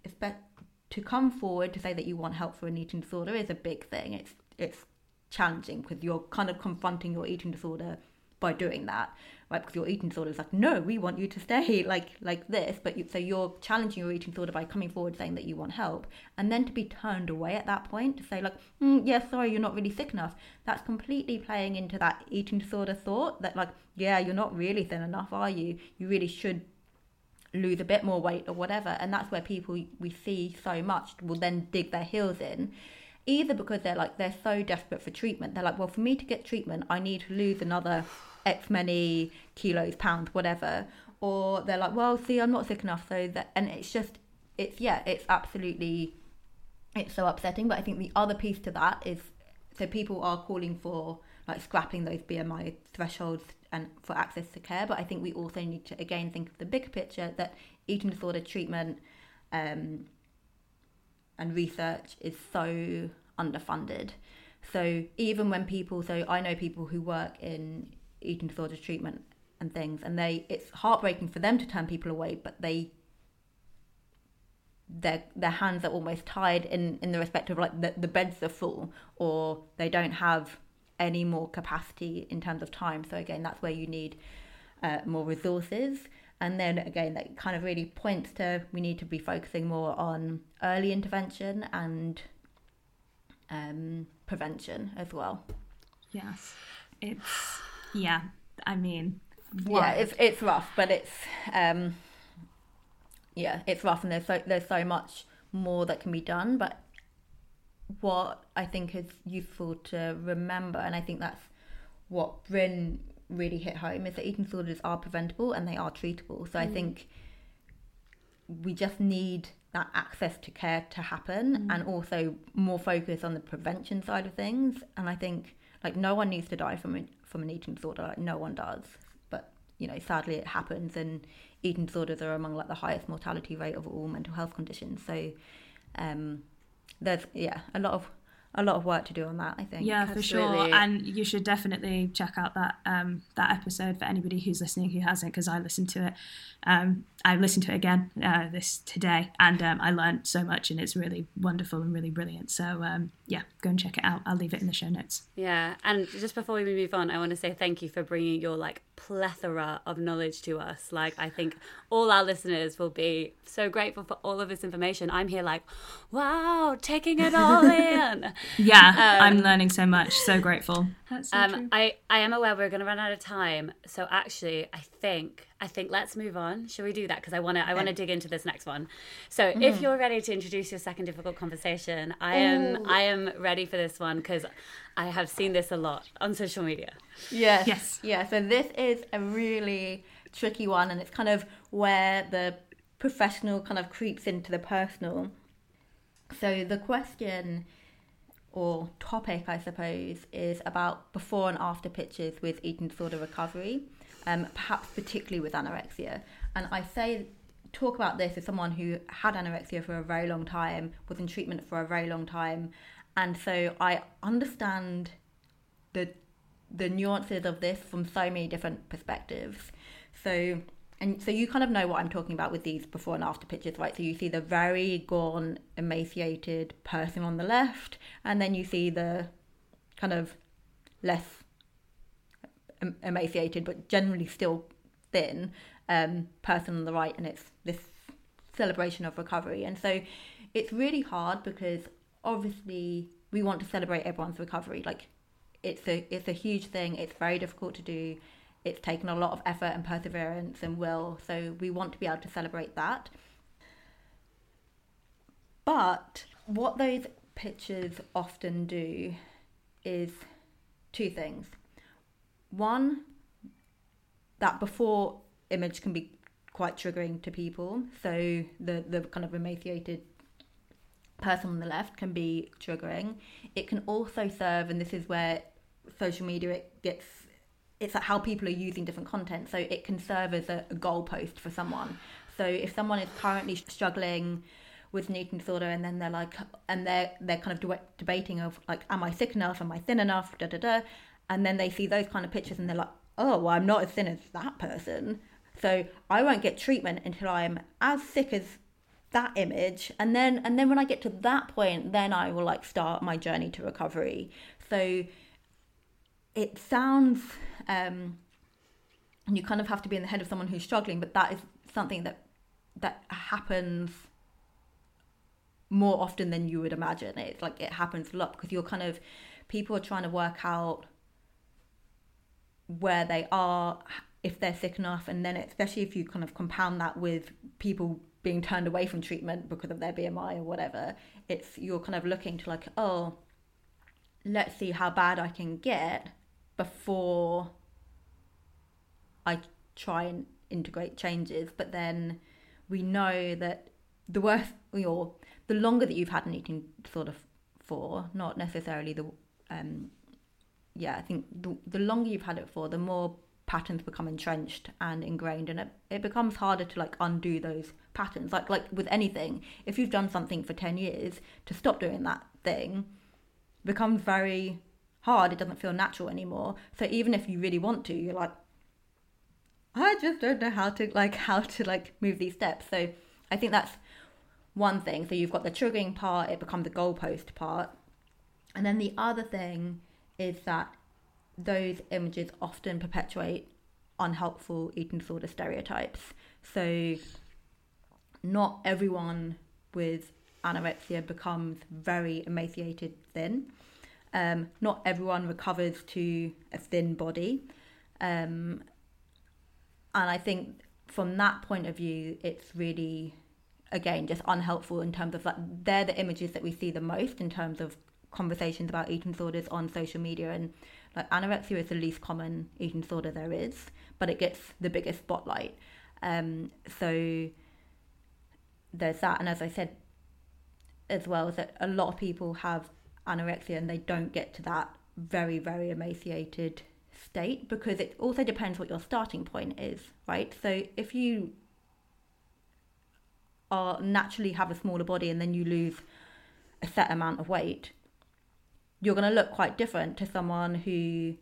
to come forward to say that you want help for an eating disorder is a big thing. It's it's challenging because you're kind of confronting your eating disorder by doing that, right? Because your eating disorder is like, no, we want you to stay (laughs) like like this, but you, so you're challenging your eating disorder by coming forward saying that you want help, and then to be turned away at that point to say like, mm, yeah, sorry, you're not really sick enough. That's completely playing into that eating disorder thought that like, yeah, you're not really thin enough, are you? You really should lose a bit more weight or whatever, and that's where people we see so much will then dig their heels in either because they're like they're so desperate for treatment. They're like well for me to get treatment i need to lose another x many kilos pounds whatever. Or they're like well see i'm not sick enough so that and it's just it's yeah it's absolutely it's so upsetting. But i think the other piece to that is so people are calling for like scrapping those bmi thresholds and for access to care but i think we also need to again think of the bigger picture that eating disorder treatment um, and research is so underfunded. So even when people, so I know people who work in eating disorders treatment and things, and they, it's heartbreaking for them to turn people away, but they, their their hands are almost tied in in the respect of like the, the beds are full, or they don't have any more capacity in terms of time. So again, that's where you need uh, more resources. And then again, that kind of really points to we need to be focusing more on early intervention and um, prevention as well. yes it's yeah i mean Yeah, it's it's rough, but it's um, yeah, it's rough, and there's so there's so much more that can be done. But what I think is useful to remember, and I think that's what Bryn really hit home, is that eating disorders are preventable and they are treatable. So I think we just need that access to care to happen, and also more focus on the prevention side of things. And I think like no one needs to die from it from an eating disorder, like no one does. But you know, sadly, it happens, and eating disorders are among like the highest mortality rate of all mental health conditions. So um, there's yeah a lot of a lot of work to do on that. I think. Yeah, for sure. And you should definitely check out that um, that episode for anybody who's listening who hasn't, because I listened to it. Um, I listened to it again uh, this today, and um, I learned so much, and it's really wonderful and really brilliant. So um, yeah, go and check it out. I'll leave it in the show notes. Yeah, and just before we move on, I want to say thank you for bringing your like plethora of knowledge to us. Like, I think all our listeners will be so grateful for all of this information. I'm here like, wow, taking it all (laughs) in. Yeah, I'm learning so much. So grateful. That's so Um, I I am aware we're going to run out of time, so actually, I think I think let's move on. Shall we do that? Because I want to I want to dig into this next one. So, if mm-hmm. you're ready to introduce your second difficult conversation, I am oh. I am ready for this one because I have seen this a lot on social media. Yes. Yes. Yeah. So this is a really tricky one, and it's kind of where the professional kind of creeps into the personal. So the question or topic, I suppose, is about before and after pictures with eating disorder recovery, um, perhaps particularly with anorexia. And I say talk about this as someone who had anorexia for a very long time, was in treatment for a very long time, and so I understand the the nuances of this from so many different perspectives. So and so you kind of know what I'm talking about with these before and after pictures, right? So you see the very gaunt, emaciated person on the left, and then you see the kind of less emaciated but generally still thin um, person on the right, and it's this celebration of recovery. And so it's really hard because obviously we want to celebrate everyone's recovery. Like it's a it's a huge thing. It's very difficult to do. It's taken a lot of effort and perseverance and will. So we want to be able to celebrate that. But what those pictures often do is two things. One, that before image can be quite triggering to people. So the the kind of emaciated person on the left can be triggering. It can also serve, and this is where social media it gets it's like how people are using different content. So it can serve as a, a goalpost for someone. So if someone is currently struggling with an eating disorder and then they're like and they're they're kind of de- debating of like am I sick enough am I thin enough da da da and then they see those kind of pictures and they're like oh well I'm not as thin as that person. So I won't get treatment until I'm as sick as that image. And then and then when I get to that point then I will like start my journey to recovery. So it sounds um, and you kind of have to be in the head of someone who's struggling but that is something that that happens more often than you would imagine. It's like it happens a lot because you're kind of people are trying to work out where they are if they're sick enough and then especially if you kind of compound that with people being turned away from treatment because of their BMI or whatever it's you're kind of looking to like oh let's see how bad I can get before I try and integrate changes. But then we know that the worse or the longer that you've had an eating disorder for, not necessarily the um, yeah, I think the, the longer you've had it for, the more patterns become entrenched and ingrained and it, it becomes harder to like undo those patterns. Like like with anything if you've done something for 10 years to stop doing that thing becomes very hard. It doesn't feel natural anymore. So even if you really want to you're like i just don't know how to like (laughs) how to like move these steps. So i think that's one thing. So you've got the triggering part it becomes the goalpost part. And then the other thing is that those images often perpetuate unhelpful eating disorder stereotypes so not everyone with anorexia becomes very emaciated thin um, not everyone recovers to a thin body. Um, and I think from that point of view, it's really, again, just unhelpful in terms of like, they're the images that we see the most in terms of conversations about eating disorders on social media. And like anorexia is the least common eating disorder there is, but it gets the biggest spotlight. Um, so there's that. And as I said as well, is that a lot of people have anorexia and they don't get to that very, very emaciated state because it also depends what your starting point is, right? So if you are naturally have a smaller body and then you lose a set amount of weight, you're going to look quite different to someone who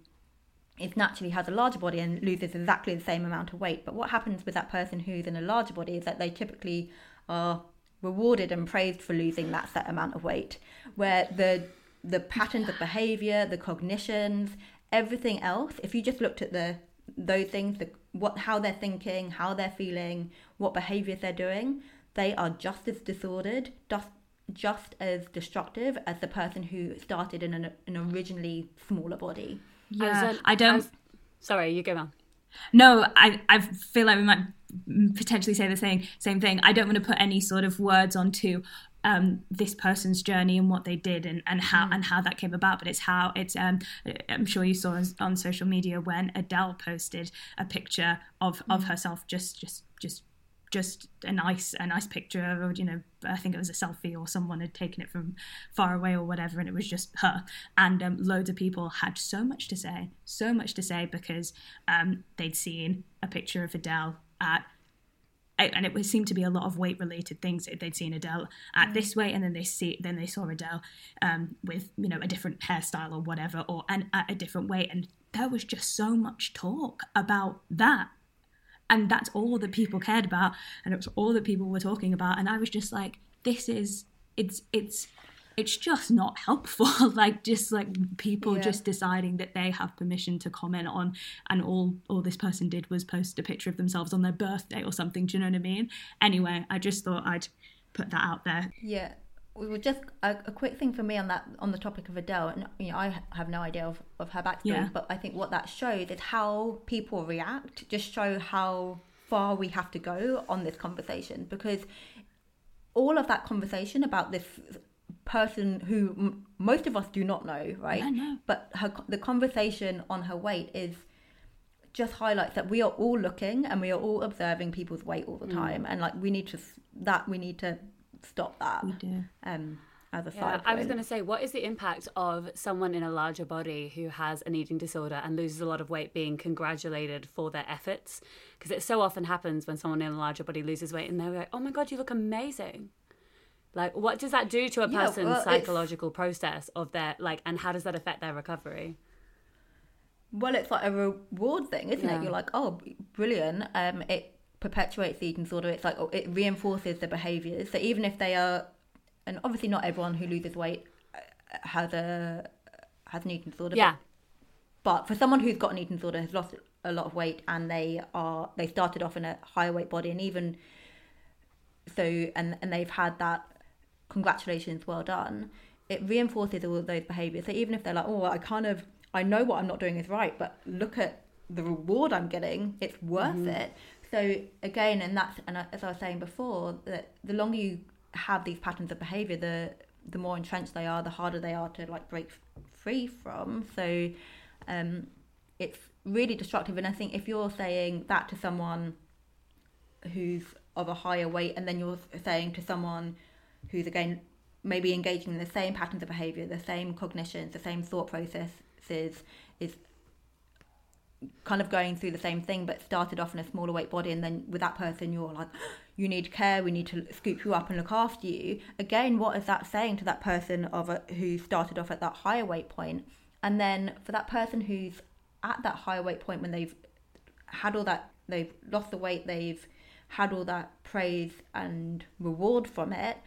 is naturally has a larger body and loses exactly the same amount of weight. But what happens with that person who's in a larger body is that they typically are rewarded and praised for losing that set amount of weight, where the the patterns of behavior, the cognitions, everything else, if you just looked at the those things, the what how they're thinking, how they're feeling, what behaviors they're doing, they are just as disordered, just just as destructive as the person who started in an, an originally smaller body. Yeah, I, was, I don't. I was, sorry, you go on. No, I, I feel like we might potentially say the same same thing. I don't want to put any sort of words onto um, this person's journey and what they did and, and how mm. and how that came about. But it's how it's. Um, I'm sure you saw on social media when Adele posted a picture of mm. of herself just just just just a nice a nice picture of you know I think it was a selfie or someone had taken it from far away or whatever and it was just her and um, loads of people had so much to say so much to say because um, they'd seen a picture of Adele at and it seemed to be a lot of weight related things. They'd seen Adele at Mm. this weight, and then they see then they saw Adele um, with you know a different hairstyle or whatever, or and at a different weight, and there was just so much talk about that and that's all that people cared about and it was all that people were talking about and i was just like this is it's it's it's just not helpful. (laughs) Like just like people Yeah. just deciding that they have permission to comment on and all all this person did was post a picture of themselves on their birthday or something do you know what i mean? Anyway i just thought i'd put that out there. Yeah, we were just a, a quick thing for me on that on the topic of Adele, and you know I have no idea of, of her backstory, Yeah. but I think what that shows is how people react. Just show how far we have to go on this conversation because all of that conversation about this person who m- most of us do not know, right? I know. But her the conversation on her weight is just highlights that we are all looking and we are all observing people's weight all the Mm. time, and like we need to that we need to stop that we do um, as a Yeah, side. I was going to say, what is the impact of someone in a larger body who has an eating disorder and loses a lot of weight being congratulated for their efforts? Because it so often happens when someone in a larger body loses weight and they're like, oh my God, you look amazing. Like, what does that do to a Yeah, person's well, it's- psychological process of their, like, and how does that affect their recovery? Well, it's like a reward thing, isn't Yeah. it? You're like, oh, brilliant. Um, it perpetuates the eating disorder. It's like oh, it reinforces the behaviours. So even if they are, and obviously not everyone who loses weight uh, has a has an eating disorder. Yeah. But, but for someone who's got an eating disorder, has lost a lot of weight, and they are they started off in a higher weight body, and even so, and and they've had that congratulations, well done. It reinforces all of those behaviours. So even if they're like, oh, I kind of I know what I'm not doing is right, but look at the reward I'm getting, it's worth it. So again, and that's and as I was saying before, that the longer you have these patterns of behaviour, the the more entrenched they are, the harder they are to like break free from. So um, it's really destructive. And I think if you're saying that to someone who's of a higher weight, and then you're saying to someone who's again maybe engaging in the same patterns of behaviour, the same cognitions, the same thought processes, is kind of going through the same thing but started off in a smaller weight body and then with that person you're like (gasps) you need care we need to scoop you up and look after you. Again what is that saying to that person of a, who started off at that higher weight point? And then for that person who's at that higher weight point when they've had all that they've lost the weight they've had all that praise and reward from it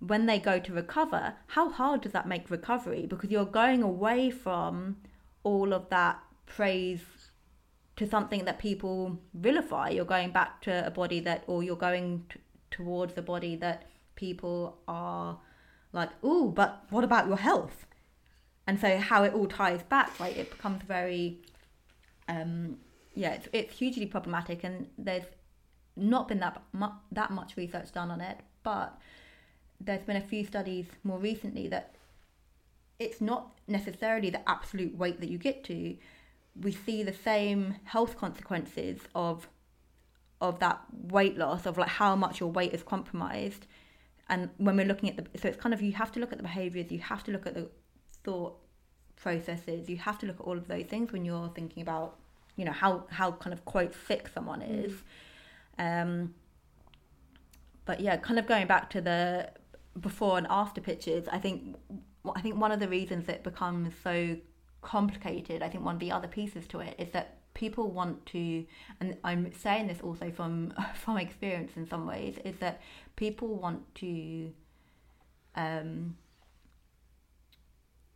when they go to recover how hard does that make recovery? Because you're going away from all of that praise to something that people vilify. You're going back to a body that, or you're going t- towards a body that people are like, ooh, but what about your health? And so how it all ties back, right? It becomes very, um, yeah, it's, it's hugely problematic, and there's not been that mu- that much research done on it, but there's been a few studies more recently that it's not necessarily the absolute weight that you get to we see the same health consequences of of that weight loss of like how much your weight is compromised. And when we're looking at the so it's kind of you have to look at the behaviors you have to look at the thought processes you have to look at all of those things when you're thinking about you know how how kind of quote sick someone is. Um but yeah kind of going back to the before and after pictures i think i think one of the reasons it becomes so complicated i think one of the other pieces to it is that people want to and i'm saying this also from (laughs) from experience in some ways is that people want to um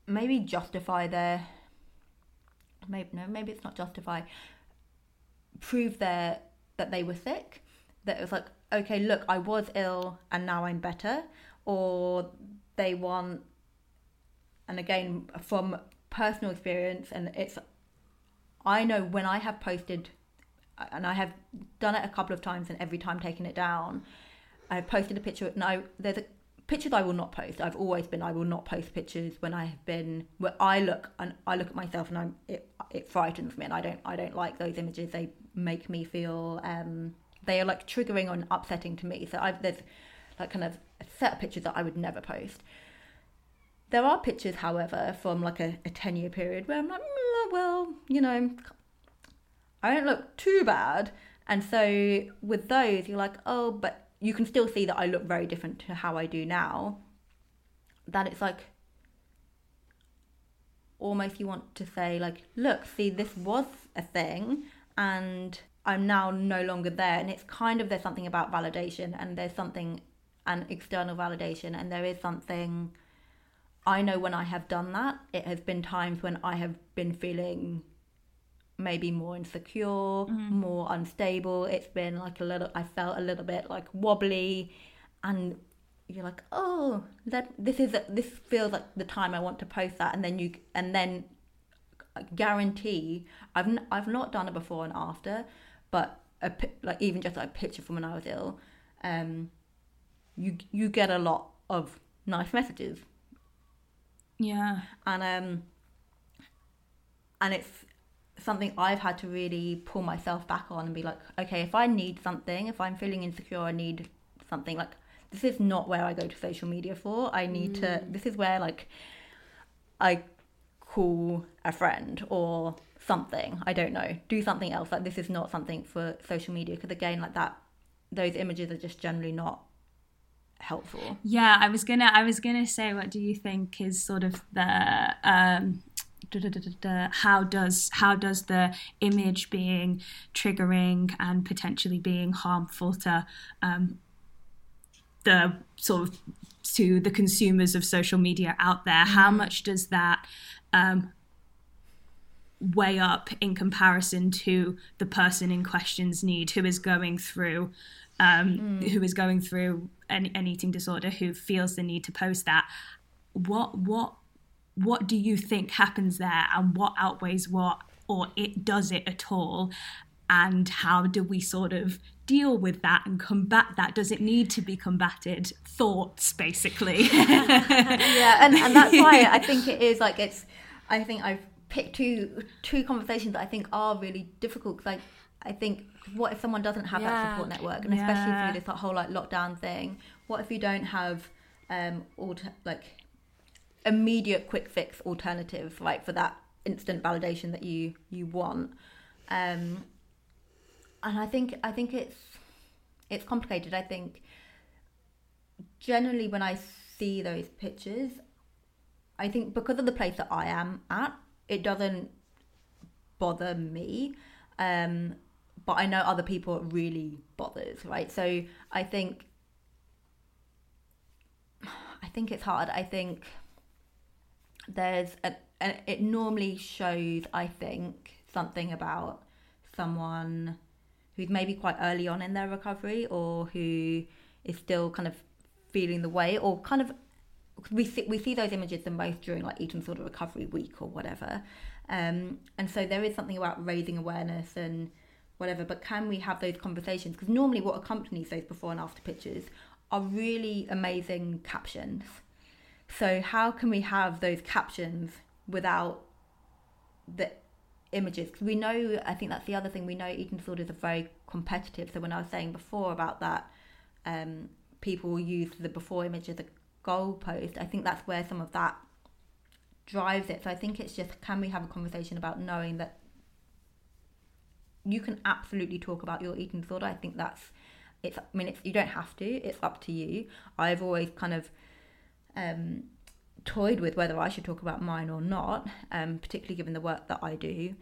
maybe justify their maybe no maybe it's not justify prove their that they were sick that it was like okay look i was ill and now i'm better or they want and again from personal experience and it's i know when i have posted and i have done it a couple of times and every time taken it down i've posted a picture and i there's a pictures i will not post. I've always been i will not post pictures when i have been where i look and i look at myself and i'm it, it frightens me and i don't i don't like those images. They make me feel um they are like triggering and upsetting to me. So i've there's like kind of a set of pictures that i would never post there are pictures, however, from like a, a 10 year period where I'm like, "Mm, well, you know, I don't look too bad. and so with those, you're like, oh, but you can still see that I look very different to how I do now. That it's like almost you want to say like, look, see, this was a thing, and I'm now no longer there. And it's kind of there's something about validation, and there's something an external validation, and there is something. I know when I have done that, it has been times when I have been feeling maybe more insecure, Mm-hmm. more unstable. It's been like a little, I felt a little bit like wobbly, and you're like, oh, that this is this feels like the time I want to post that, and then you and then I guarantee I've n- I've not done it before and after, but a, like even just like a picture from when I was ill, um, you you get a lot of nice messages Yeah. and um and it's something I've had to really pull myself back on and be like, okay, if I need something, if I'm feeling insecure, I need something like this is not where I go to social media for. I need to this is where like I call a friend or something. I don't know. Do something else. Like this is not something for social media because again like that those images are just generally not helpful. Yeah, I was gonna I was gonna say what do you think is sort of the um how does how does the image being triggering and potentially being harmful to um the sort of to the consumers of social media out there how much does that um weigh up in comparison to the person in question's need who is going through um, who is going through an, an eating disorder who feels the need to post that what what what do you think happens there and what outweighs what or it does it at all? And how do we sort of deal with that and combat that? Does it need to be combated? Thoughts basically. (laughs) Yeah and, and that's why i think it is like it's i think i've picked two two conversations that i think are really difficult I, I think what if someone doesn't have that support network? And especially through this whole like lockdown thing what if you don't have um alter- like immediate quick fix alternative like for that instant validation that you you want? Um and i think i think it's it's complicated. I think generally when I see those pictures, I think because of the place that I am at, it doesn't bother me. Um, but I know other people really bothers, right? So I think I think it's hard. I think there's a, a it normally shows, I think, something about someone who's maybe quite early on in their recovery or who is still kind of feeling the way or kind of we see, we see those images the most during like eating sort of recovery week or whatever um, and so there is something about raising awareness and whatever but can we have those conversations? Because normally what accompanies those before and after pictures are really amazing captions. So how can we have those captions without the images? Because we know i think that's the other thing we know eating disorders are very competitive. So when i was saying before about that um, people use the before image as a goalpost i think that's where some of that drives it. So i think it's just can we have a conversation about knowing that you can absolutely talk about your eating disorder i think that's it's i mean it's you don't have to it's up to you i've always kind of um, toyed with whether I should talk about mine or not, um, particularly given the work that I do.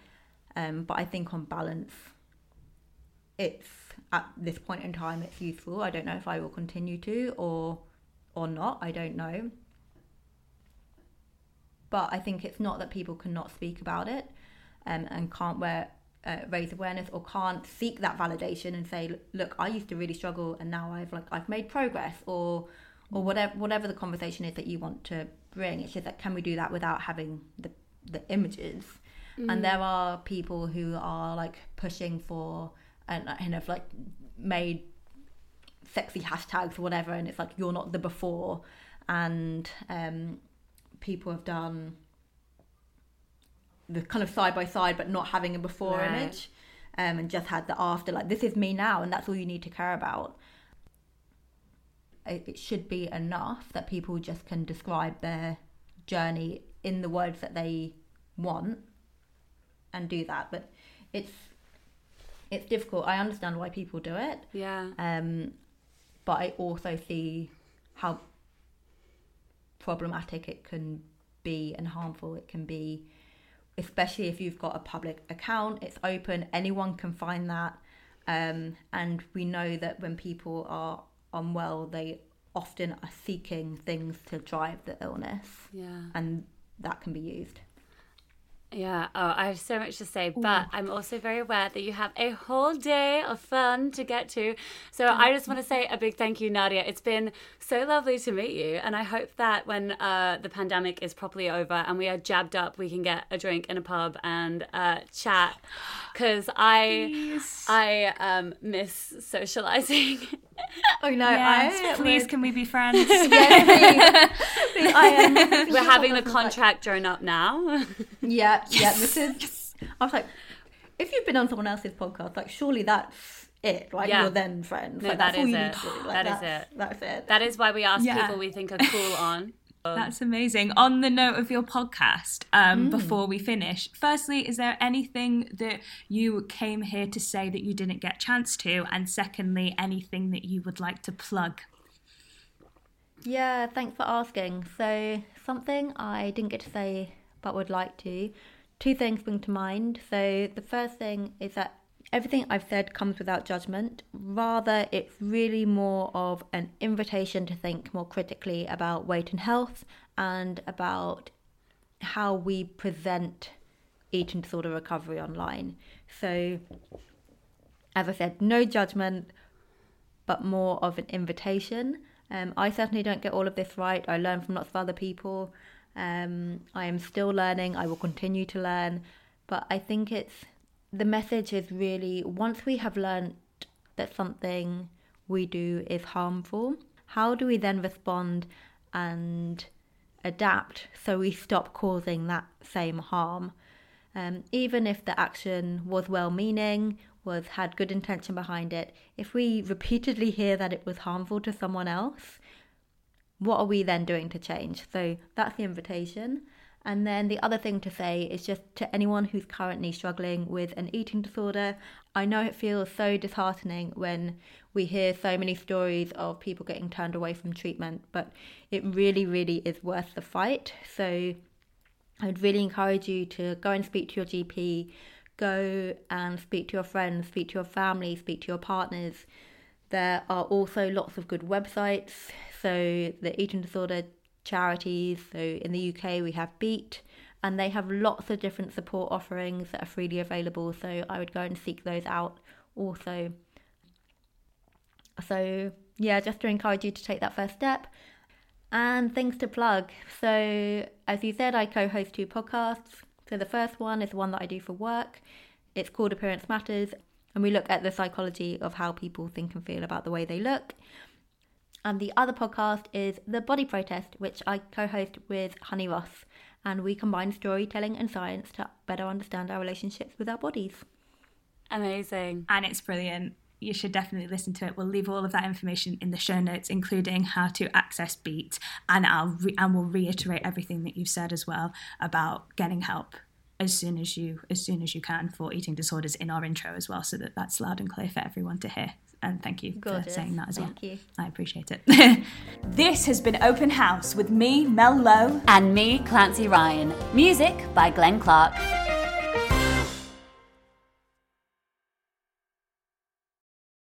Um, but I think on balance, it's at this point in time it's useful. I don't know if I will continue to or or not. I don't know. But I think it's not that people cannot speak about it um, and can't wear, uh, raise awareness or can't seek that validation and say, look, I used to really struggle and now I've like I've made progress or or whatever whatever the conversation is that you want to bring. It's just that can we do that without having the the images? And there are people who are like pushing for and of like made sexy hashtags or whatever, and it's like you're not the before, and um, people have done the kind of side by side, but not having a before Right. image, um, and just had the after. Like this is me now, and that's all you need to care about it it should be enough that people just can describe their journey in the words that they want and do that but it's it's difficult. I understand why people do it. Yeah. Um, but I also see how problematic it can be and harmful it can be, especially if you've got a public account. It's open, anyone can find that. Um, and we know that when people are unwell, they often are seeking things to drive the illness, Yeah. and that can be used. Yeah, oh, I have so much to say, but I'm also very aware that you have a whole day of fun to get to. So I just want to say a big thank you, Nadia. It's been so lovely to meet you, and I hope that when uh, the pandemic is properly over and we are jabbed up, we can get a drink in a pub and uh, chat. Because I, I um, miss socializing. (laughs) (laughs) Oh no, Yes, I please, can we be friends? (laughs) yeah, (laughs) please, please, I am. We're having the contract drawn up now. Yeah, yeah. This is. I was like, if you've been on someone else's podcast, like surely that's it, right? Yeah. You're then friends. No, like, that that's all you it. need to do. Like, That is it. That's it. that is why we ask Yeah. people we think are cool on. That's amazing. On the note of your podcast, um, before we finish, firstly, is there anything that you came here to say that you didn't get chance to? And secondly, anything that you would like to plug? Yeah, thanks for asking. So, something I didn't get to say but would like to. Two things bring to mind. So, the first thing is that everything I've said comes without judgment. Rather, it's really more of an invitation to think more critically about weight and health and about how we present eating disorder recovery online. So, as I said, no judgment, but more of an invitation. Um, I certainly don't get all of this right. I learn from lots of other people. Um, I am still learning. I will continue to learn. But I think it's the message is really once we have learned that something we do is harmful, how do we then respond and adapt so we stop causing that same harm? Um, even if the action was well meaning, was had good intention behind it, if we repeatedly hear that it was harmful to someone else, what are we then doing to change? So that's the invitation. And then the other thing to say is just to anyone who's currently struggling with an eating disorder, I know it feels so disheartening when we hear so many stories of people getting turned away from treatment, but it really, really is worth the fight. So I'd really encourage you to go and speak to your GP, go and speak to your friends, speak to your family, speak to your partners. There are also lots of good websites. So, the eating disorder charities. So, in the UK, we have Beat, and they have lots of different support offerings that are freely available. So, I would go and seek those out also. So, yeah, just to encourage you to take that first step. And things to plug. So, as you said, I co host two podcasts. So, the first one is the one that I do for work. It's called Appearance Matters, and we look at the psychology of how people think and feel about the way they look. And the other podcast is The Body Protest, which I co host with Honey Ross. And we combine storytelling and science to better understand our relationships with our bodies. Amazing. and it's brilliant. You should definitely listen to it. We'll leave all of that information in the show notes, including how to access Beat, and I'll re- and we'll reiterate everything that you've said as well about getting help as soon as you as soon as you can for eating disorders in our intro as well, so that that's loud and clear for everyone to hear. And thank you for saying that as well. Thank you. I appreciate it. (laughs) this has been Open House with me, Mel Lowe. And me, Clancy Ryan. Music by Glenn Clark.